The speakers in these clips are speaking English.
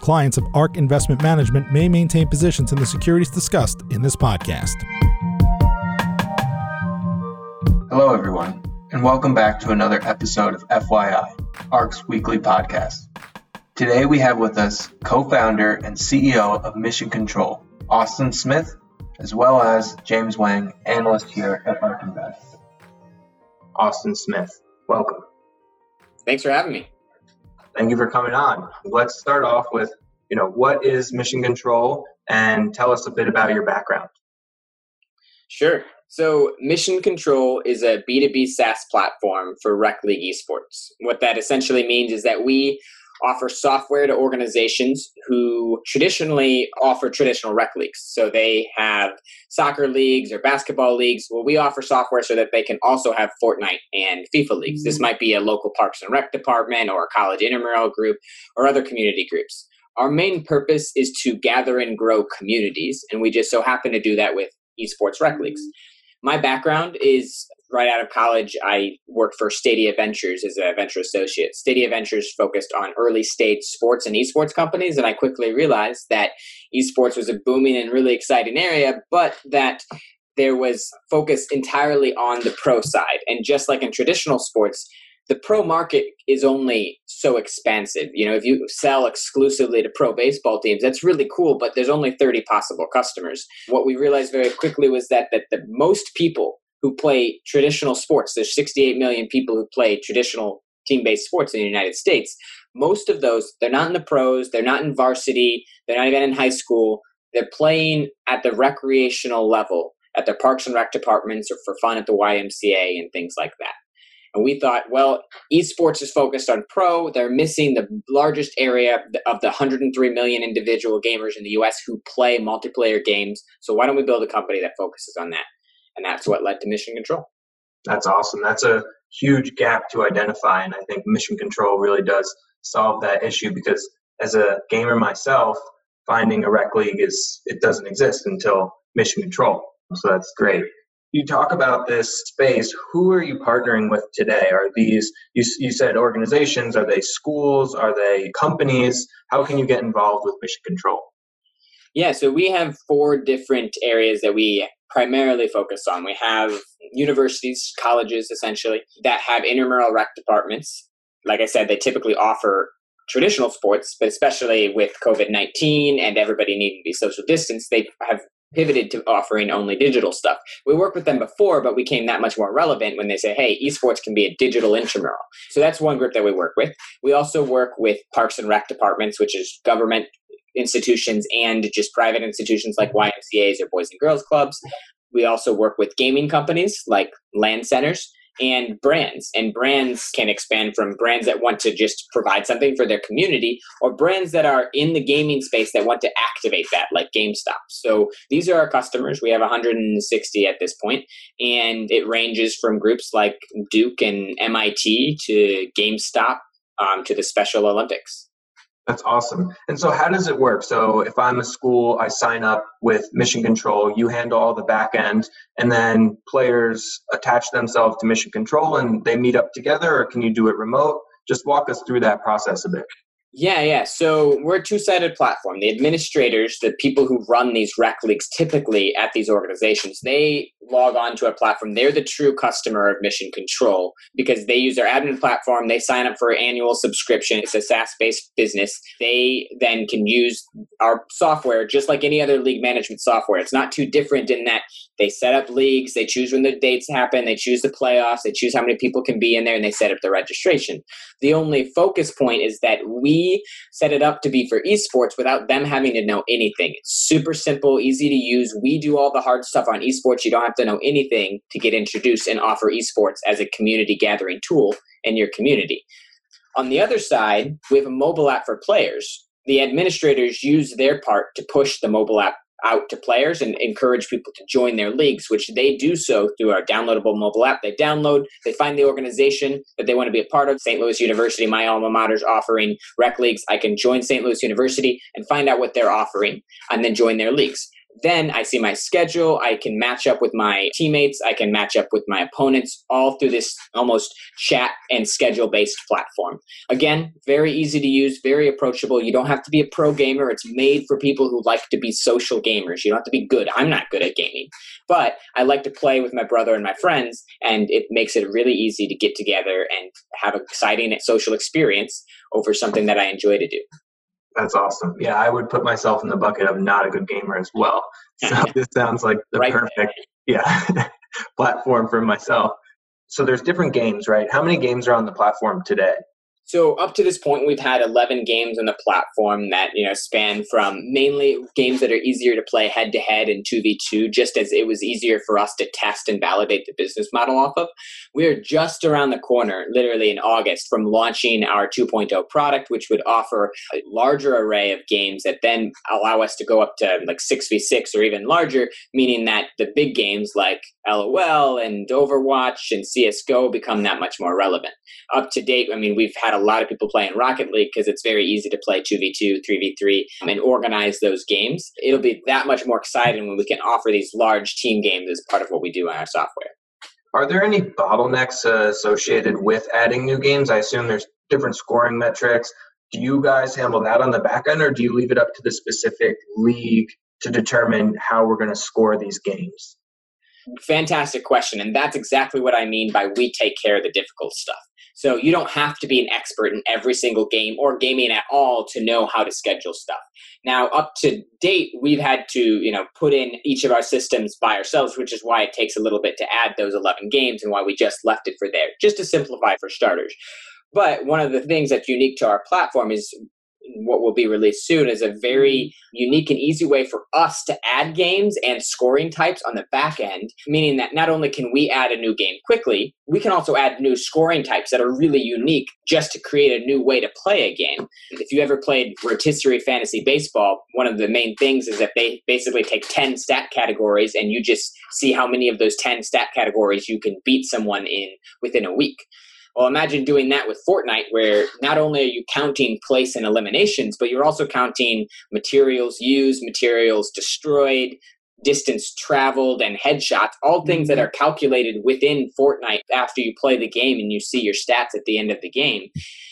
Clients of ARK Investment Management may maintain positions in the securities discussed in this podcast. Hello, everyone, and welcome back to another episode of FYI, ARK's weekly podcast. Today we have with us co founder and CEO of Mission Control, Austin Smith, as well as James Wang, analyst here at ARK Invest. Austin Smith, welcome. Thanks for having me. Thank you for coming on. Let's start off with, you know, what is Mission Control and tell us a bit about your background. Sure. So, Mission Control is a B2B SaaS platform for Rec League esports. What that essentially means is that we offer software to organizations who traditionally offer traditional rec leagues. So they have soccer leagues or basketball leagues. Well, we offer software so that they can also have Fortnite and FIFA leagues. This mm-hmm. might be a local parks and rec department or a college intramural group or other community groups. Our main purpose is to gather and grow communities, and we just so happen to do that with esports rec leagues. My background is right out of college, I worked for Stadia Ventures as a venture associate. Stadia Ventures focused on early stage sports and esports companies, and I quickly realized that esports was a booming and really exciting area, but that there was focus entirely on the pro side. And just like in traditional sports, the pro market is only so expansive. You know, if you sell exclusively to pro baseball teams, that's really cool, but there's only 30 possible customers. What we realized very quickly was that that the most people who play traditional sports, there's 68 million people who play traditional team-based sports in the United States. Most of those, they're not in the pros, they're not in varsity, they're not even in high school. They're playing at the recreational level at their parks and rec departments or for fun at the YMCA and things like that. And we thought, well, esports is focused on pro. They're missing the largest area of the 103 million individual gamers in the US who play multiplayer games. So why don't we build a company that focuses on that? And that's what led to Mission Control. That's awesome. That's a huge gap to identify. And I think Mission Control really does solve that issue because as a gamer myself, finding a rec league is it doesn't exist until Mission Control. So that's great you talk about this space who are you partnering with today? Are these you, you said organizations are they schools are they companies? How can you get involved with mission control? Yeah so we have four different areas that we primarily focus on. We have universities colleges essentially that have intramural rec departments. Like i said they typically offer traditional sports, but especially with COVID 19 and everybody needing to be social distance, they have pivoted to offering only digital stuff. We worked with them before, but we became that much more relevant when they say, hey, esports can be a digital intramural. So that's one group that we work with. We also work with parks and rec departments, which is government institutions and just private institutions like YMCAs or Boys and Girls Clubs. We also work with gaming companies like LAN centers and brands. And brands can expand from brands that want to just provide something for their community or brands that are in the gaming space that want to activate that, like GameStop. So these are our customers. We have 160 at this point, and it ranges from groups like Duke and MIT to GameStop um, to the Special Olympics. That's awesome. And so, how does it work? So, if I'm a school, I sign up with Mission Control, you handle all the back end, and then players attach themselves to Mission Control and they meet up together, or can you do it remote? Just walk us through that process a bit. Yeah, yeah. So we're a two sided platform. The administrators, the people who run these rec leagues typically at these organizations, they log on to a platform. They're the true customer of Mission Control because they use their admin platform. They sign up for an annual subscription. It's a SaaS based business. They then can use our software just like any other league management software. It's not too different in that they set up leagues, they choose when the dates happen, they choose the playoffs, they choose how many people can be in there, and they set up the registration. The only focus point is that we set it up to be for esports without them having to know anything. It's super simple, easy to use. We do all the hard stuff on esports. You don't have to know anything to get introduced and offer esports as a community gathering tool in your community. On the other side, we have a mobile app for players. The administrators use their part to push the mobile app out to players and encourage people to join their leagues, which they do so through our downloadable mobile app. They download, they find the organization that they want to be a part of. St. Louis University, my alma mater, is offering rec leagues. I can join St. Louis University and find out what they're offering and then join their leagues. Then I see my schedule. I can match up with my teammates. I can match up with my opponents all through this almost chat and schedule based platform. Again, very easy to use, very approachable. You don't have to be a pro gamer. It's made for people who like to be social gamers. You don't have to be good. I'm not good at gaming, but I like to play with my brother and my friends, and it makes it really easy to get together and have an exciting social experience over something that I enjoy to do. That's awesome. Yeah, I would put myself in the bucket of not a good gamer as well. So this sounds like the right perfect yeah platform for myself. So there's different games, right? How many games are on the platform today? So up to this point, we've had 11 games on the platform that you know span from mainly games that are easier to play head to head and 2v2, just as it was easier for us to test and validate the business model off of. We are just around the corner, literally in August, from launching our 2.0 product, which would offer a larger array of games that then allow us to go up to like 6v6 or even larger, meaning that the big games like LOL and Overwatch and CSGO become that much more relevant. Up to date, I mean, we've had a lot of people playing Rocket League because it's very easy to play 2v2, 3v3, and organize those games. It'll be that much more exciting when we can offer these large team games as part of what we do on our software. Are there any bottlenecks uh, associated with adding new games? I assume there's different scoring metrics. Do you guys handle that on the back end, or do you leave it up to the specific league to determine how we're going to score these games? Fantastic question. And that's exactly what I mean by we take care of the difficult stuff. So you don't have to be an expert in every single game or gaming at all to know how to schedule stuff. Now, up to date, we've had to, you know, put in each of our systems by ourselves, which is why it takes a little bit to add those 11 games and why we just left it for there, just to simplify for starters. But one of the things that's unique to our platform is what will be released soon is a very unique and easy way for us to add games and scoring types on the back end, meaning that not only can we add a new game quickly, we can also add new scoring types that are really unique just to create a new way to play a game. If you ever played rotisserie fantasy baseball, one of the main things is that they basically take 10 stat categories and you just see how many of those 10 stat categories you can beat someone in within a week. Well, imagine doing that with Fortnite, where not only are you counting place and eliminations, but you're also counting materials used, materials destroyed, distance traveled, and headshots, all things that mm-hmm. are calculated within Fortnite after you play the game and you see your stats at the end of the game.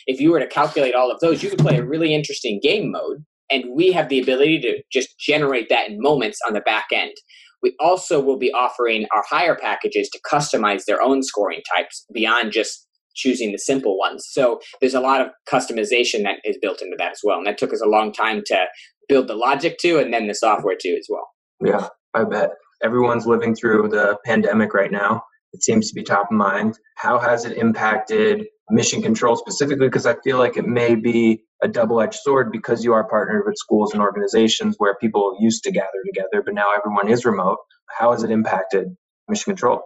If you were to calculate all of those, you could play a really interesting game mode. And we have the ability to just generate that in moments on the back end. We also will be offering our higher packages to customize their own scoring types beyond just choosing the simple ones. So there's a lot of customization that is built into that as well. And that took us a long time to build the logic to and then the software to as well. Yeah, I bet. Everyone's living through the pandemic right now. It seems to be top of mind. How has it impacted mission control specifically? Because I feel like it may be a double edged sword because you are partnered with schools and organizations where people used to gather together, but now everyone is remote. How has it impacted mission control?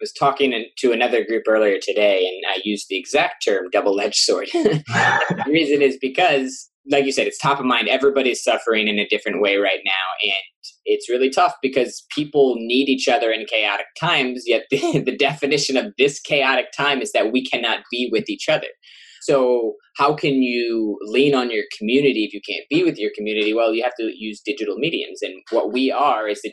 Was talking to another group earlier today, and I used the exact term double edged sword. the reason is because, like you said, it's top of mind. Everybody's suffering in a different way right now. And it's really tough because people need each other in chaotic times, yet the, the definition of this chaotic time is that we cannot be with each other. So, how can you lean on your community if you can't be with your community? Well, you have to use digital mediums. And what we are is a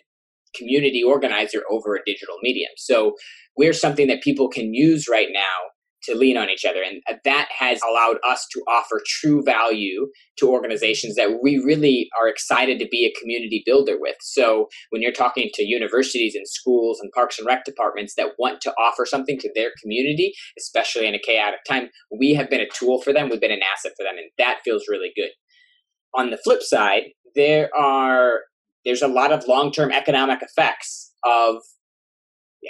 community organizer over a digital medium. So we're something that people can use right now to lean on each other. And that has allowed us to offer true value to organizations that we really are excited to be a community builder with. So when you're talking to universities and schools and parks and rec departments that want to offer something to their community, especially in a chaotic time, we have been a tool for them. We've been an asset for them. And that feels really good. On the flip side, there are there's a lot of long-term economic effects of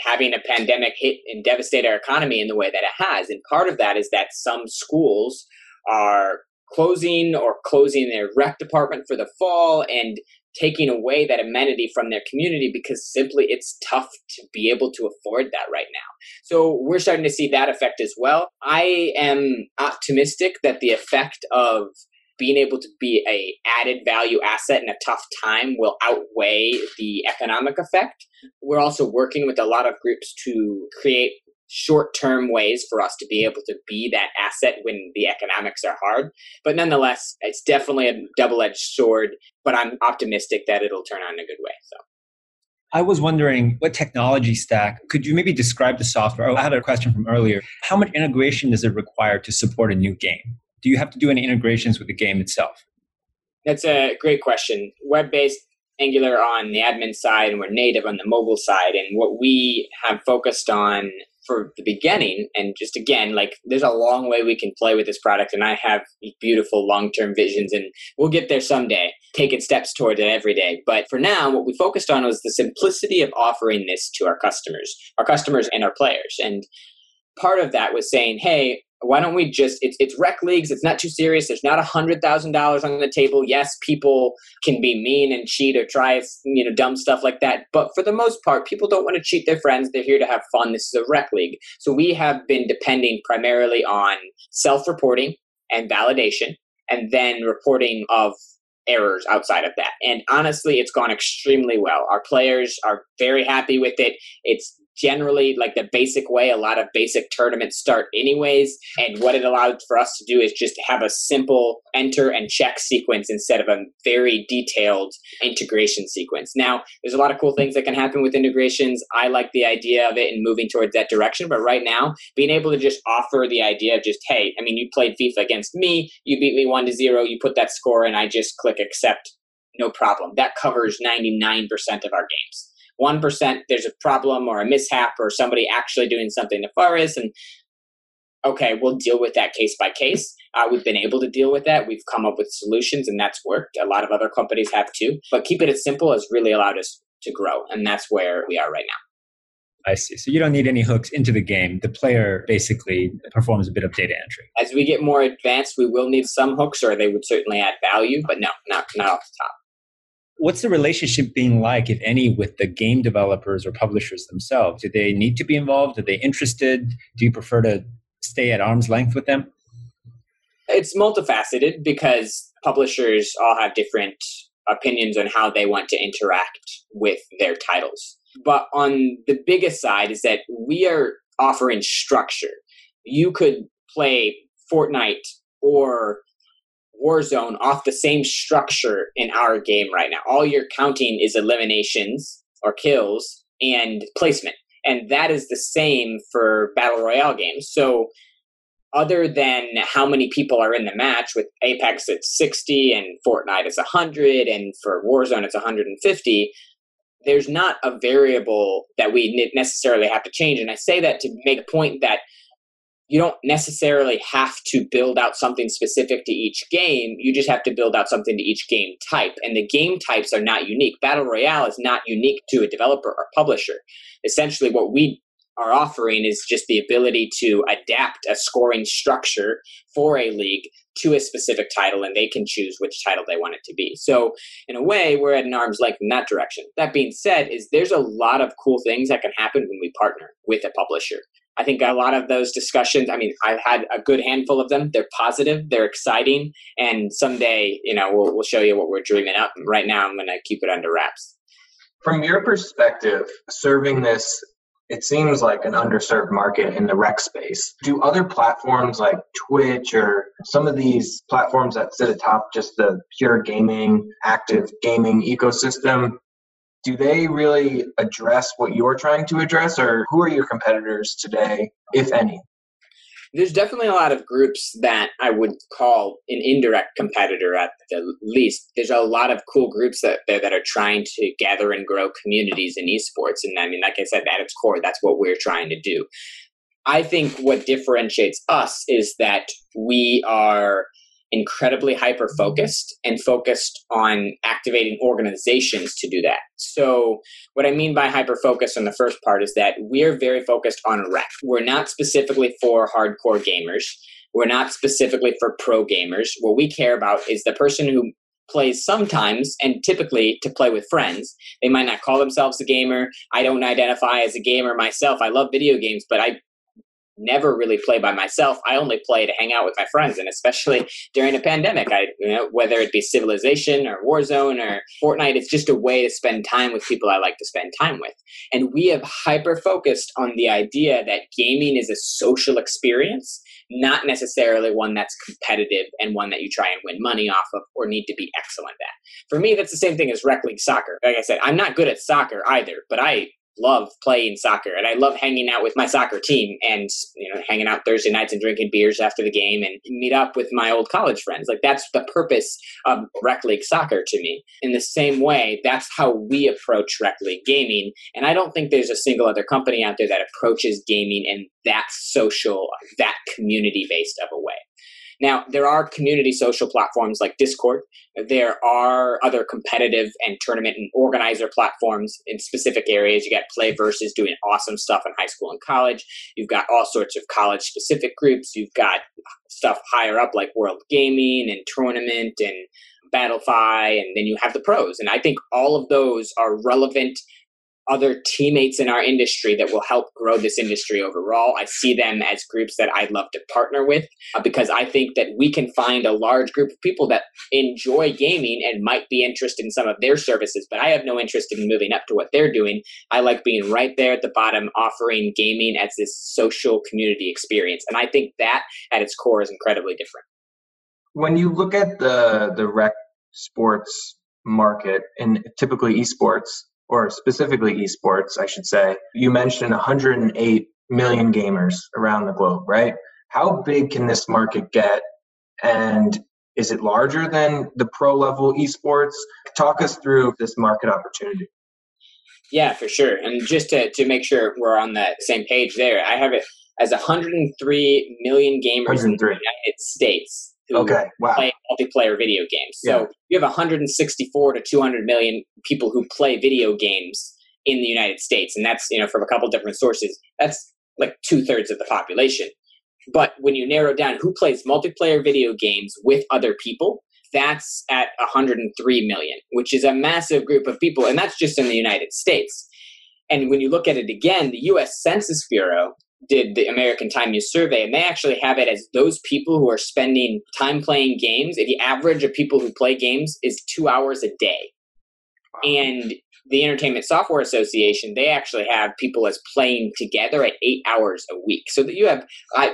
having a pandemic hit and devastate our economy in the way that it has. And part of that is that some schools are closing or closing their rec department for the fall and taking away that amenity from their community because simply it's tough to be able to afford that right now. So we're starting to see that effect as well. I am optimistic that the effect of being able to be a added value asset in a tough time will outweigh the economic effect. We're also working with a lot of groups to create short term ways for us to be able to be that asset when the economics are hard. But nonetheless, it's definitely a double edged sword, but I'm optimistic that it'll turn out in a good way. So. I was wondering what technology stack could you maybe describe the software? Oh, I had a question from earlier. How much integration does it require to support a new game? Do you have to do any integrations with the game itself? That's a great question. Web based Angular on the admin side, and we're native on the mobile side. And what we have focused on for the beginning and just again like there's a long way we can play with this product and i have beautiful long-term visions and we'll get there someday taking steps toward it every day but for now what we focused on was the simplicity of offering this to our customers our customers and our players and part of that was saying hey why don't we just it's it's rec leagues it's not too serious there's not a hundred thousand dollars on the table. Yes people can be mean and cheat or try you know dumb stuff like that but for the most part people don't want to cheat their friends they're here to have fun this is a rec league. So we have been depending primarily on self-reporting and validation and then reporting of errors outside of that. And honestly it's gone extremely well. Our players are very happy with it. It's generally like the basic way a lot of basic tournaments start anyways and what it allowed for us to do is just have a simple enter and check sequence instead of a very detailed integration sequence. Now there's a lot of cool things that can happen with integrations. I like the idea of it and moving towards that direction but right now being able to just offer the idea of just hey i mean you played fifa against me you beat me 1 to 0 you put that score and i just click accept no problem. That covers 99% of our games 1% there's a problem or a mishap or somebody actually doing something nefarious and okay we'll deal with that case by case uh, we've been able to deal with that we've come up with solutions and that's worked a lot of other companies have too but keep it as simple has really allowed us to grow and that's where we are right now I see. So you don't need any hooks into the game. The player basically performs a bit of data entry. As we get more advanced, we will need some hooks, or they would certainly add value, but no, not not off the top what's the relationship being like, if any, with the game developers or publishers themselves? Do they need to be involved? Are they interested? Do you prefer to stay at arm's length with them? It's multifaceted because publishers all have different opinions on how they want to interact with their titles. But on the biggest side is that we are offering structure. You could play Fortnite or Warzone off the same structure in our game right now. All you're counting is eliminations or kills and placement. And that is the same for Battle Royale games. So, other than how many people are in the match, with Apex it's 60 and Fortnite is 100, and for Warzone it's 150, there's not a variable that we necessarily have to change. And I say that to make a point that you don't necessarily have to build out something specific to each game. You just have to build out something to each game type. And the game types are not unique. Battle Royale is not unique to a developer or publisher. Essentially, what we are offering is just the ability to adapt a scoring structure for a league to a specific title and they can choose which title they want it to be. So in a way, we're at an arm's length in that direction. That being said, is there's a lot of cool things that can happen when we partner with a publisher. I think a lot of those discussions, I mean, I've had a good handful of them. They're positive, they're exciting, and someday, you know, we'll, we'll show you what we're dreaming up. Right now, I'm going to keep it under wraps. From your perspective, serving this, it seems like an underserved market in the rec space. Do other platforms like Twitch or some of these platforms that sit atop just the pure gaming, active gaming ecosystem, do they really address what you're trying to address or who are your competitors today if any there's definitely a lot of groups that I would call an indirect competitor at the least. There's a lot of cool groups that that are trying to gather and grow communities in esports, and I mean, like I said, at its core, that's what we're trying to do. I think what differentiates us is that we are incredibly hyper focused and focused on activating organizations to do that. So, what I mean by hyper focused on the first part is that we're very focused on rec. We're not specifically for hardcore gamers. We're not specifically for pro gamers. What we care about is the person who plays sometimes and typically to play with friends. They might not call themselves a gamer. I don't identify as a gamer myself. I love video games, but I never really play by myself. I only play to hang out with my friends, and especially during a pandemic, I you know whether it be Civilization or Warzone or Fortnite, it's just a way to spend time with people I like to spend time with. And we have hyper focused on the idea that gaming is a social experience, not necessarily one that's competitive and one that you try and win money off of or need to be excellent at. For me, that's the same thing as rec league soccer. Like I said, I'm not good at soccer either, but I love playing soccer and I love hanging out with my soccer team and you know hanging out Thursday nights and drinking beers after the game and meet up with my old college friends. Like that's the purpose of rec league soccer to me. In the same way, that's how we approach rec league gaming. And I don't think there's a single other company out there that approaches gaming in that social, that community based of a way. Now, there are community social platforms like Discord. There are other competitive and tournament and organizer platforms in specific areas. You got Play PlayVS doing awesome stuff in high school and college. You've got all sorts of college specific groups. You've got stuff higher up like World Gaming and Tournament and Battlefy, and then you have the pros. And I think all of those are relevant other teammates in our industry that will help grow this industry overall. I see them as groups that I'd love to partner with uh, because I think that we can find a large group of people that enjoy gaming and might be interested in some of their services, but I have no interest in moving up to what they're doing. I like being right there at the bottom, offering gaming as this social community experience. And I think that at its core is incredibly different. When you look at the, the rec sports market and typically esports, or specifically esports, I should say, you mentioned 108 million gamers around the globe, right? How big can this market get? And is it larger than the pro level esports? Talk us through this market opportunity. Yeah, for sure. And just to, to make sure we're on that same page there, I have it as 103 million gamers 103. in the United States who okay, wow. play multiplayer video games. So yeah. you have 164 to 200 million people who play video games in the United States, and that's you know from a couple different sources. That's like two thirds of the population. But when you narrow down who plays multiplayer video games with other people, that's at 103 million, which is a massive group of people, and that's just in the United States. And when you look at it again, the US Census Bureau did the American Time Use Survey, and they actually have it as those people who are spending time playing games. If the average of people who play games is two hours a day, and the Entertainment Software Association, they actually have people as playing together at eight hours a week. So that you have,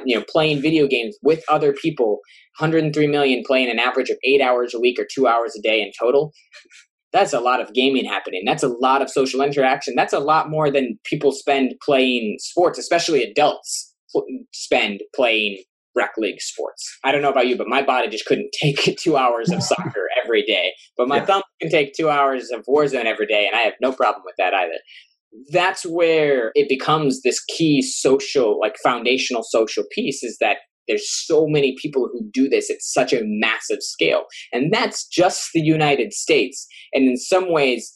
you know, playing video games with other people, 103 million playing an average of eight hours a week or two hours a day in total that's a lot of gaming happening. That's a lot of social interaction. That's a lot more than people spend playing sports, especially adults spend playing rec league sports. I don't know about you, but my body just couldn't take two hours of soccer every day. But my yeah. thumb can take two hours of Warzone every day, and I have no problem with that either. That's where it becomes this key social, like foundational social piece is that there's so many people who do this at such a massive scale. And that's just the United States. And in some ways,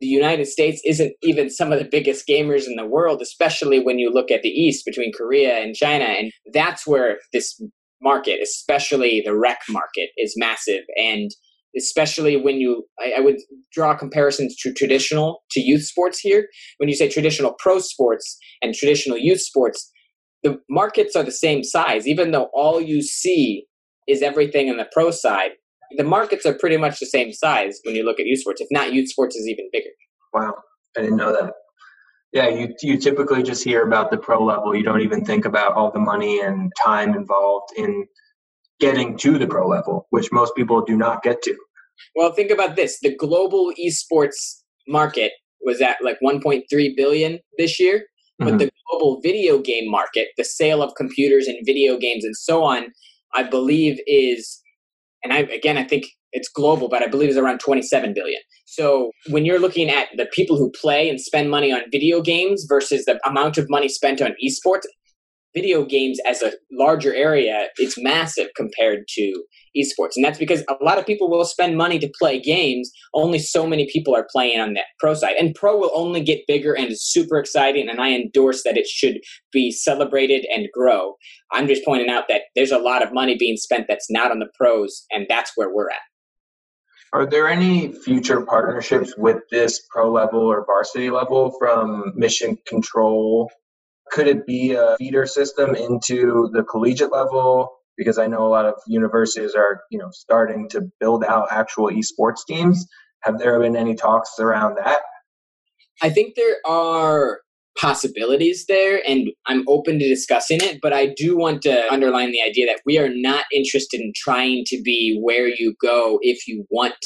the United States isn't even some of the biggest gamers in the world, especially when you look at the East between Korea and China. And that's where this market, especially the rec market, is massive. And especially when you, I, I would draw comparisons to traditional, to youth sports here. When you say traditional pro sports and traditional youth sports, the markets are the same size, even though all you see is everything in the pro side. The markets are pretty much the same size when you look at youth sports. If not, youth sports is even bigger. Wow, I didn't know that. Yeah, you you typically just hear about the pro level. You don't even think about all the money and time involved in getting to the pro level, which most people do not get to. Well, think about this: the global esports market was at like 1.3 billion this year, but mm-hmm. the global video game market, the sale of computers and video games and so on, I believe is, and I again I think it's global, but I believe is around 27 billion. So when you're looking at the people who play and spend money on video games versus the amount of money spent on esports, video games as a larger area, it's massive compared to esports. And that's because a lot of people will spend money to play games. Only so many people are playing on that pro side. And pro will only get bigger and is super exciting. And I endorse that it should be celebrated and grow. I'm just pointing out that there's a lot of money being spent that's not on the pros, and that's where we're at. Are there any future partnerships with this pro level or varsity level from Mission Control? Could it be a feeder system into the collegiate level? Because I know a lot of universities are, you know, starting to build out actual esports teams. Have there been any talks around that? I think there are possibilities there and I'm open to discussing it, but I do want to underline the idea that we are not interested in trying to be where you go if you want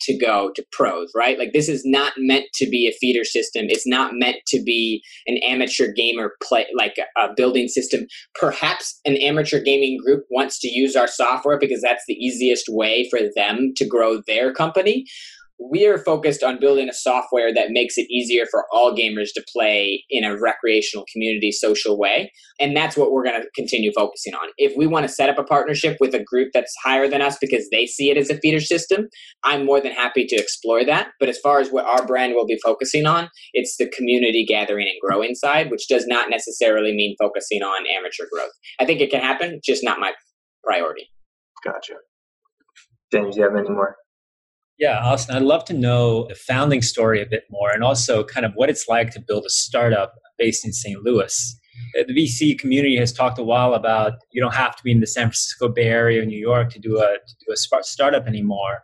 to go to pros, right? Like this is not meant to be a feeder system. It's not meant to be an amateur gamer play like a, building system. Perhaps an amateur gaming group wants to use our software because that's the easiest way for them to grow their company we are focused on building a software that makes it easier for all gamers to play in a recreational community social way. And that's what we're going to continue focusing on. If we want to set up a partnership with a group that's higher than us because they see it as a feeder system i'm more than happy to explore that. But as far as what our brand will be focusing on it's the community gathering and growing side which does not necessarily mean focusing on amateur growth. I think it can happen just not my priority. Gotcha. James do you have any more yeah, Austin, I'd love to know the founding story a bit more and also kind of what it's like to build a startup based in St. Louis. Uh, the VC community has talked a while about you don't have to be in the San Francisco Bay Area, or New York, to do a to do a startup anymore.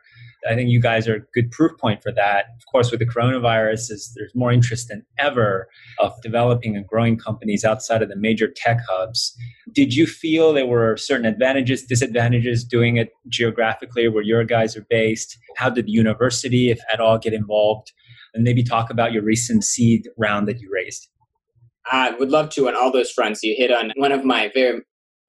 I think you guys are a good proof point for that. Of course, with the coronavirus, is there's more interest than ever of developing and growing companies outside of the major tech hubs. Did you feel there were certain advantages, disadvantages doing it geographically where your guys are based? How did the university, if at all, get involved? And maybe talk about your recent seed round that you raised. I would love to on all those fronts. You hit on one of my very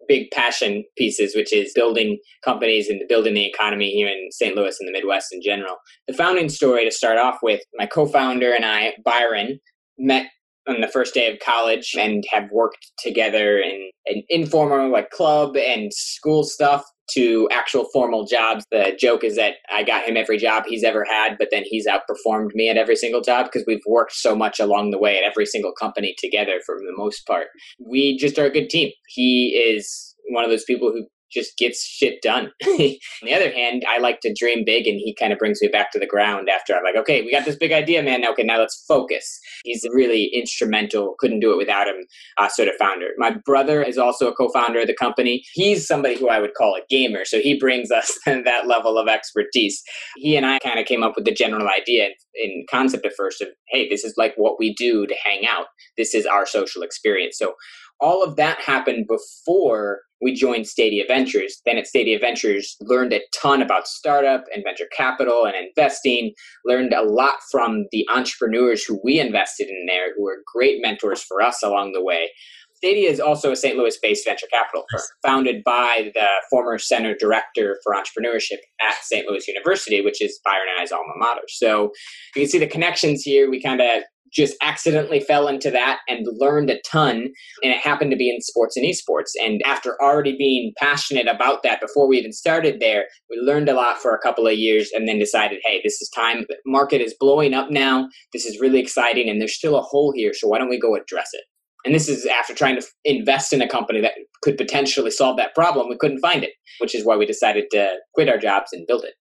big passion pieces, which is building companies and building the economy here in St. Louis and the Midwest in general. The founding story to start off with, my co-founder and I, Byron, met on the first day of college and have worked together in an informal like club and school stuff to actual formal jobs. The joke is that I got him every job he's ever had, but then he's outperformed me at every single job because we've worked so much along the way at every single company together for the most part. We just are a good team. He is one of those people who just gets shit done. On the other hand, I like to dream big, and he kind of brings me back to the ground after I'm like, okay, we got this big idea, man. Okay, now let's focus. He's really instrumental. Couldn't do it without him, uh, sort of founder. My brother is also a co-founder of the company. He's somebody who I would call a gamer, so he brings us that level of expertise. He and I kind of came up with the general idea in concept at first of, hey, this is like what we do to hang out. This is our social experience. So all of that happened before we joined Stadia Ventures. Then at Stadia Ventures, learned a ton about startup and venture capital and investing, learned a lot from the entrepreneurs who we invested in there, who were great mentors for us along the way. Stadia is also a St. Louis based venture capital firm founded by the former center director for entrepreneurship at St. Louis University, which is Byron and I's alma mater. So you can see the connections here. We kind of just accidentally fell into that and learned a ton. And it happened to be in sports and esports. And after already being passionate about that before we even started there, we learned a lot for a couple of years and then decided, hey, this is time. The market is blowing up now. This is really exciting. And there's still a hole here. So why don't we go address it? And this is after trying to invest in a company that could potentially solve that problem. We couldn't find it, which is why we decided to quit our jobs and build it.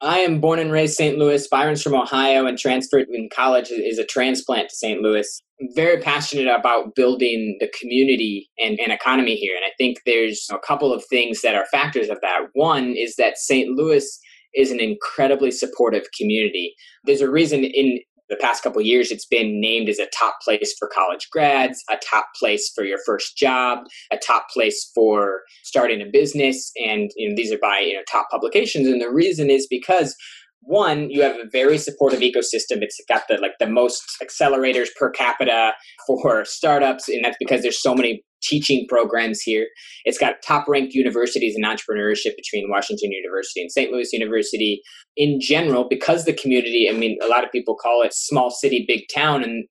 I am born and raised St. Louis. Byron's from Ohio and transferred in college is a transplant to St. Louis. I'm very passionate about building the community and, and economy here. And I think there's a couple of things that are factors of that. One is that St. Louis is an incredibly supportive community. There's a reason in the past couple years it's been named as a top place for college grads a top place for your first job a top place for starting a business and you know, these are by you know top publications. And the reason is because one you have a very supportive ecosystem. It's got the like the most accelerators per capita for startups and that's because there's so many teaching programs here. It's got top ranked universities in entrepreneurship between washington university and st louis university. In general because the community i mean a lot of people call it small city big town and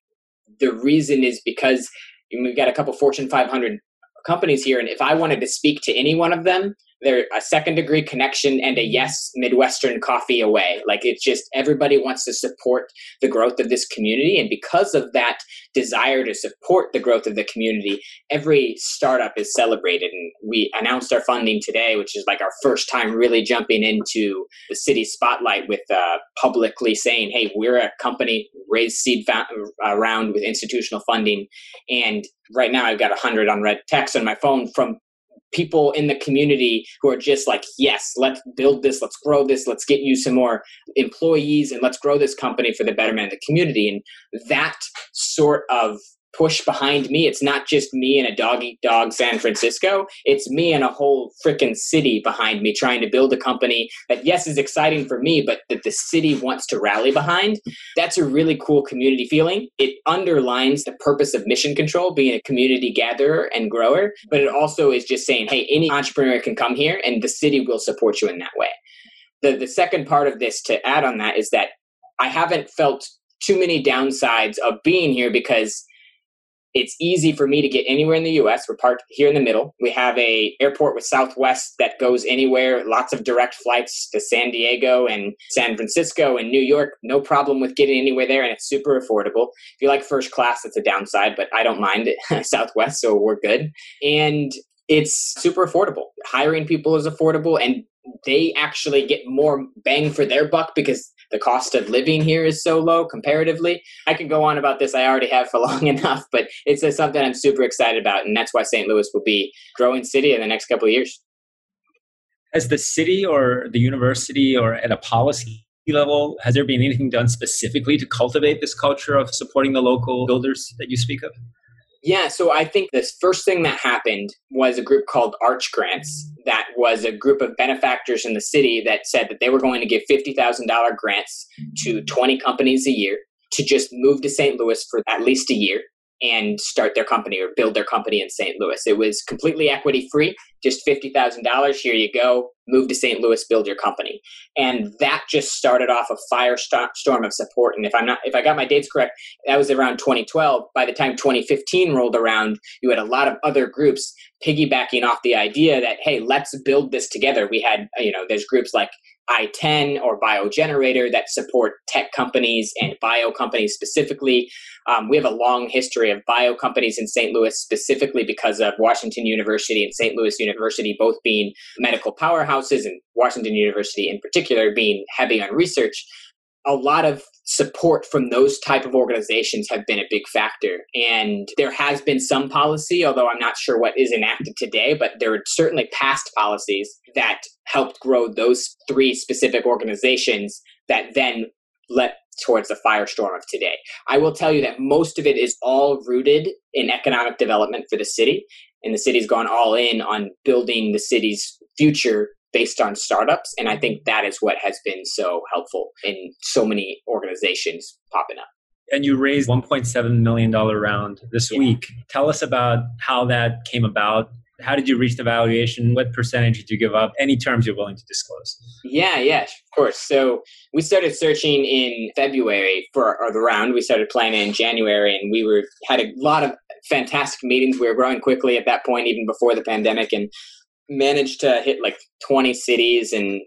the reason is because we've got a couple fortune 500 companies here, and if I wanted to speak to any one of them, they're a second degree connection and a yes midwestern coffee away. Like it's just everybody wants to support the growth of this community. And because of that desire to support the growth of the community every startup is celebrated. And we announced our funding today which is like our first time really jumping into the city spotlight with uh, publicly saying hey we're a company raised seed fa- around with institutional funding. And right now i've got 100 unread texts on my phone from people in the community who are just like, yes, let's build this, let's grow this, let's get you some more employees, and let's grow this company for the betterment of the community. And that sort of push behind me. It's not just me and a dog eat dog San Francisco. It's me and a whole freaking city behind me trying to build a company that, yes, is exciting for me, but that the city wants to rally behind. That's a really cool community feeling. It underlines the purpose of mission control, being a community gatherer and grower, but it also is just saying, hey, any entrepreneur can come here and the city will support you in that way. The, the second part of this to add on that is that I haven't felt too many downsides of being here because it's easy for me to get anywhere in the US. We're parked here in the middle. We have a airport with Southwest that goes anywhere, lots of direct flights to San Diego and San Francisco and New York. No problem with getting anywhere there and it's super affordable. If you like first class, it's a downside, but I don't mind it. Southwest, so we're good. And it's super affordable. Hiring people is affordable and they actually get more bang for their buck because the cost of living here is so low comparatively. I can go on about this. I already have for long enough, but it's something I'm super excited about, and that's why St. Louis will be growing city in the next couple of years. Has the city or the university or at a policy level, has there been anything done specifically to cultivate this culture of supporting the local builders that you speak of? Yeah, so I think the first thing that happened was a group called Arch Grants. That was a group of benefactors in the city that said that they were going to give $50,000 grants to 20 companies a year to just move to St. Louis for at least a year and start their company or build their company in St. Louis. It was completely equity free, just $50,000. Here you go, move to St. Louis, build your company. And that just started off a firestorm of support. And if I'm not, if I got my dates correct, that was around 2012. By the time 2015 rolled around, you had a lot of other groups piggybacking off the idea that, hey, let's build this together. We had, you know, there's groups like i10 or biogenerator that support tech companies and bio companies specifically. Um, we have a long history of bio companies in st louis specifically because of washington university and st louis university both being medical powerhouses and washington university in particular being heavy on research a lot of support from those type of organizations have been a big factor. And there has been some policy although i'm not sure what is enacted today but there are certainly past policies that helped grow those three specific organizations that then led towards the firestorm of today. I will tell you that most of it is all rooted in economic development for the city and the city's gone all in on building the city's future based on startups. And I mm-hmm. think that is what has been so helpful in so many organizations popping up. And you raised $1.7 million round this yeah. week. Tell us about how that came about. How did you reach the valuation? What percentage did you give up? Any terms you're willing to disclose? Yeah, yeah, of course. So we started searching in February for the round. We started planning in January, and we were had a lot of fantastic meetings. We were growing quickly at that point, even before the pandemic, and managed to hit like 20 cities in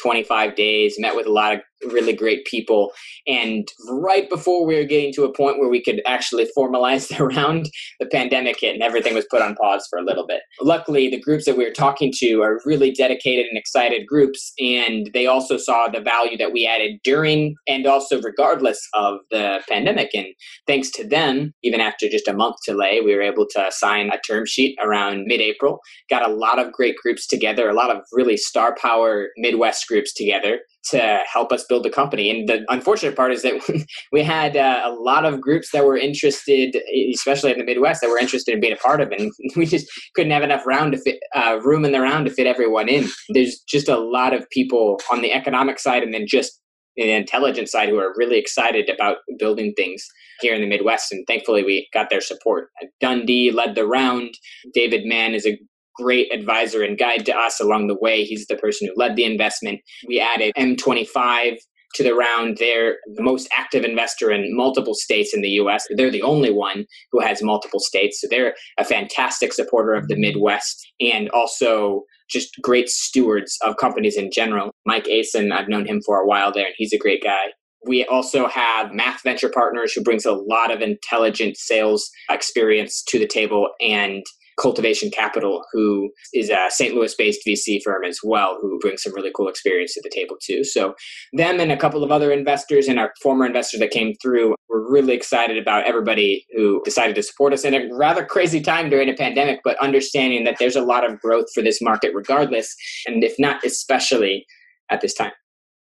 25 days, met with a lot of really great people. And right before we were getting to a point where we could actually formalize the round, the pandemic hit and everything was put on pause for a little bit. Luckily, the groups that we were talking to are really dedicated and excited groups, and they also saw the value that we added during and also regardless of the pandemic. And thanks to them, even after just a month delay, we were able to sign a term sheet around mid April. Got a lot of great groups together, a lot of really star power Midwest groups together to help us build the company. And the unfortunate part is that we had uh, a lot of groups that were interested, especially in the Midwest, that were interested in being a part of it. And we just couldn't have enough round to fit uh, room in the round to fit everyone in. There's just a lot of people on the economic side and then just the intelligence side who are really excited about building things here in the Midwest. And thankfully, we got their support. Dundee led the round. David Mann is a great advisor and guide to us along the way. He's the person who led the investment. We added M25 to the round. They're the most active investor in multiple states in the US. They're the only one who has multiple states. So they're a fantastic supporter of the Midwest and also just great stewards of companies in general. Mike Asem, I've known him for a while there, and he's a great guy. We also have Math Venture Partners, who brings a lot of intelligent sales experience to the table, and Cultivation Capital, who is a St. Louis based VC firm as well, who brings some really cool experience to the table too. So, them and a couple of other investors and our former investors that came through, we're really excited about everybody who decided to support us in a rather crazy time during a pandemic, but understanding that there's a lot of growth for this market regardless, and if not, especially at this time.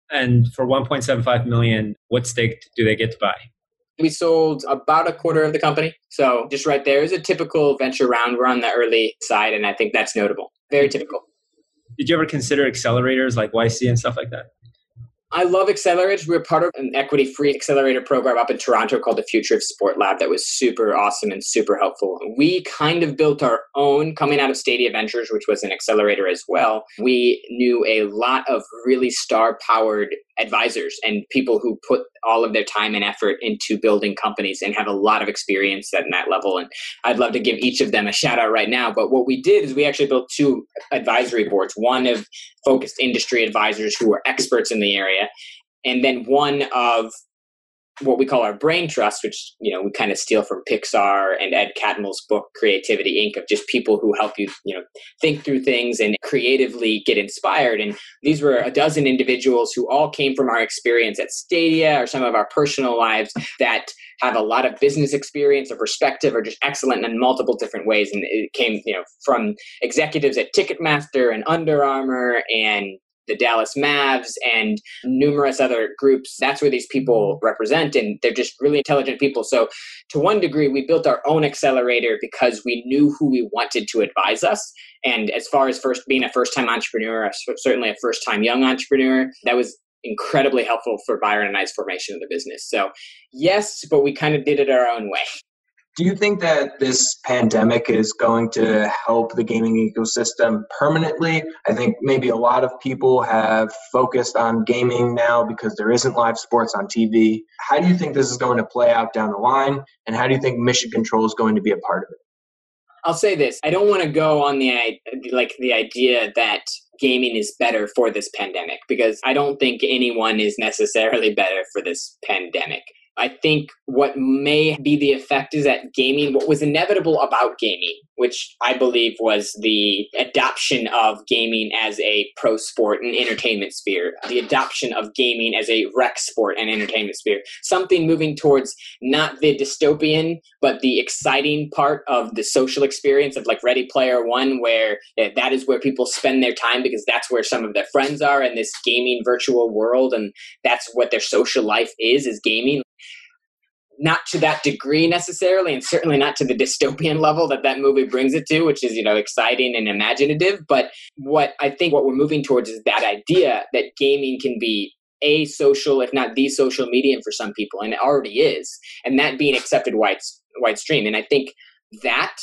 And for 1.75 million, what stake do they get to buy? We sold about a quarter of the company. So just right there is a typical venture round. We're on the early side, and I think that's notable. Very typical. Did you ever consider accelerators like YC and stuff like that? I love accelerators. We're part of an equity free accelerator program up in Toronto called the Future of Sport Lab that was super awesome and super helpful. We kind of built our own coming out of Stadia Ventures, which was an accelerator as well. We knew a lot of really star powered advisors and people who put all of their time and effort into building companies and have a lot of experience at that level. And I'd love to give each of them a shout out right now. But what we did is we actually built two advisory boards one of focused industry advisors who are experts in the area, and then one of what we call our brain trust, which you know we kind of steal from Pixar and Ed Catmull's book Creativity Inc. of just people who help you you know think through things and creatively get inspired. And these were a dozen individuals who all came from our experience at Stadia or some of our personal lives that have a lot of business experience or perspective or just excellent in multiple different ways. And it came you know from executives at Ticketmaster and Under Armour and the Dallas Mavs and numerous other groups. That's where these people represent, and they're just really intelligent people. So, to one degree, we built our own accelerator because we knew who we wanted to advise us. And as far as first being a first time entrepreneur, certainly a first time young entrepreneur, that was incredibly helpful for Byron and I's formation of the business. So, yes, but we kind of did it our own way. Do you think that this pandemic is going to help the gaming ecosystem permanently? I think maybe a lot of people have focused on gaming now because there isn't live sports on TV. How do you think this is going to play out down the line? And how do you think Mission Control is going to be a part of it? I'll say this. I don't want to go on the like the idea that gaming is better for this pandemic because I don't think anyone is necessarily better for this pandemic. I think what may be the effect is that gaming, what was inevitable about gaming, which I believe was the adoption of gaming as a pro sport and entertainment sphere, the adoption of gaming as a rec sport and entertainment sphere, something moving towards not the dystopian, but the exciting part of the social experience of like Ready Player One, where that is where people spend their time because that's where some of their friends are in this gaming virtual world, and that's what their social life is, is gaming not to that degree necessarily and certainly not to the dystopian level that that movie brings it to which is you know exciting and imaginative. But what i think what we're moving towards is that idea that gaming can be a social if not the social medium for some people and it already is and that being accepted wide wide stream. And i think that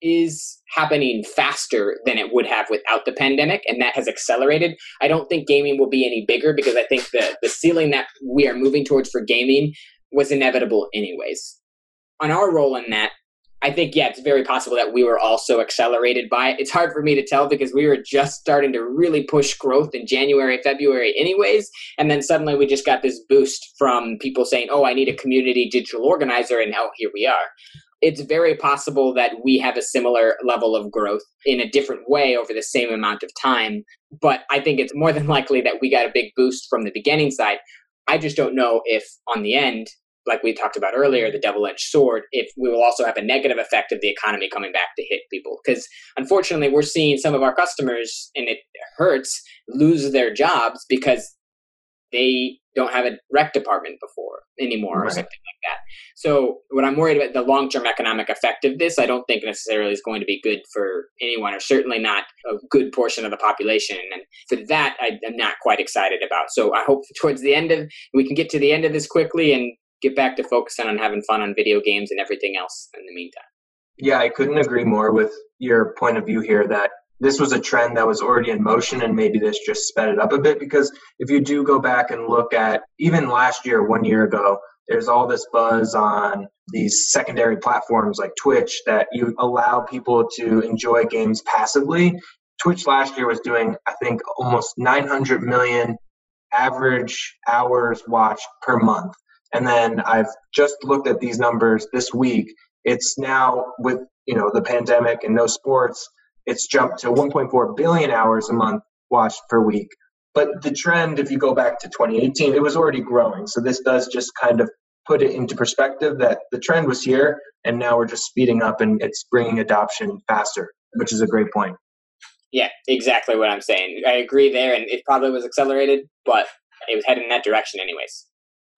is happening faster than it would have without the pandemic and that has accelerated. I don't think gaming will be any bigger because i think the the ceiling that we are moving towards for gaming was inevitable anyways. On our role in that, I think, yeah, it's very possible that we were also accelerated by it. It's hard for me to tell because we were just starting to really push growth in January, February, anyways. And then suddenly we just got this boost from people saying, oh, I need a community digital organizer. And now here we are. It's very possible that we have a similar level of growth in a different way over the same amount of time. But I think it's more than likely that we got a big boost from the beginning side. I just don't know if on the end, like we talked about earlier, the double edged sword, if we will also have a negative effect of the economy coming back to hit people. Because unfortunately, we're seeing some of our customers, and it hurts, lose their jobs because they don't have a rec department before anymore right. or something like that. So what I'm worried about the long term economic effect of this, I don't think necessarily is going to be good for anyone or certainly not a good portion of the population. And for that I, am not quite excited about. So I hope towards the end of we can get to the end of this quickly and get back to focusing on having fun on video games and everything else in the meantime. Yeah, I couldn't agree more with your point of view here that this was a trend that was already in motion and maybe this just sped it up a bit because if you do go back and look at even last year one year ago there's all this buzz on these secondary platforms like twitch that you allow people to enjoy games passively. Twitch last year was doing i think almost 900 million average hours watched per month. And then i've just looked at these numbers this week. It's now with you know the pandemic and no sports it's jumped to 1.4 billion hours a month watched per week. But the trend, if you go back to 2018, it was already growing. So this does just kind of put it into perspective that the trend was here and now we're just speeding up and it's bringing adoption faster, which is a great point. Yeah, exactly what I'm saying. I agree there, and it probably was accelerated, but it was heading in that direction, anyways.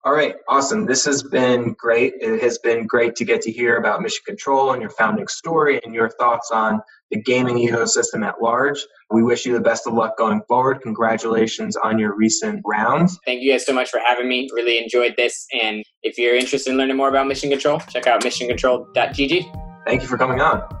All right, awesome. This has been great. It has been great to get to hear about Mission Control and your founding story and your thoughts on the gaming ecosystem at large. We wish you the best of luck going forward. Congratulations on your recent round. Thank you guys so much for having me. Really enjoyed this. And if you're interested in learning more about Mission Control, check out missioncontrol.gg. Thank you for coming on.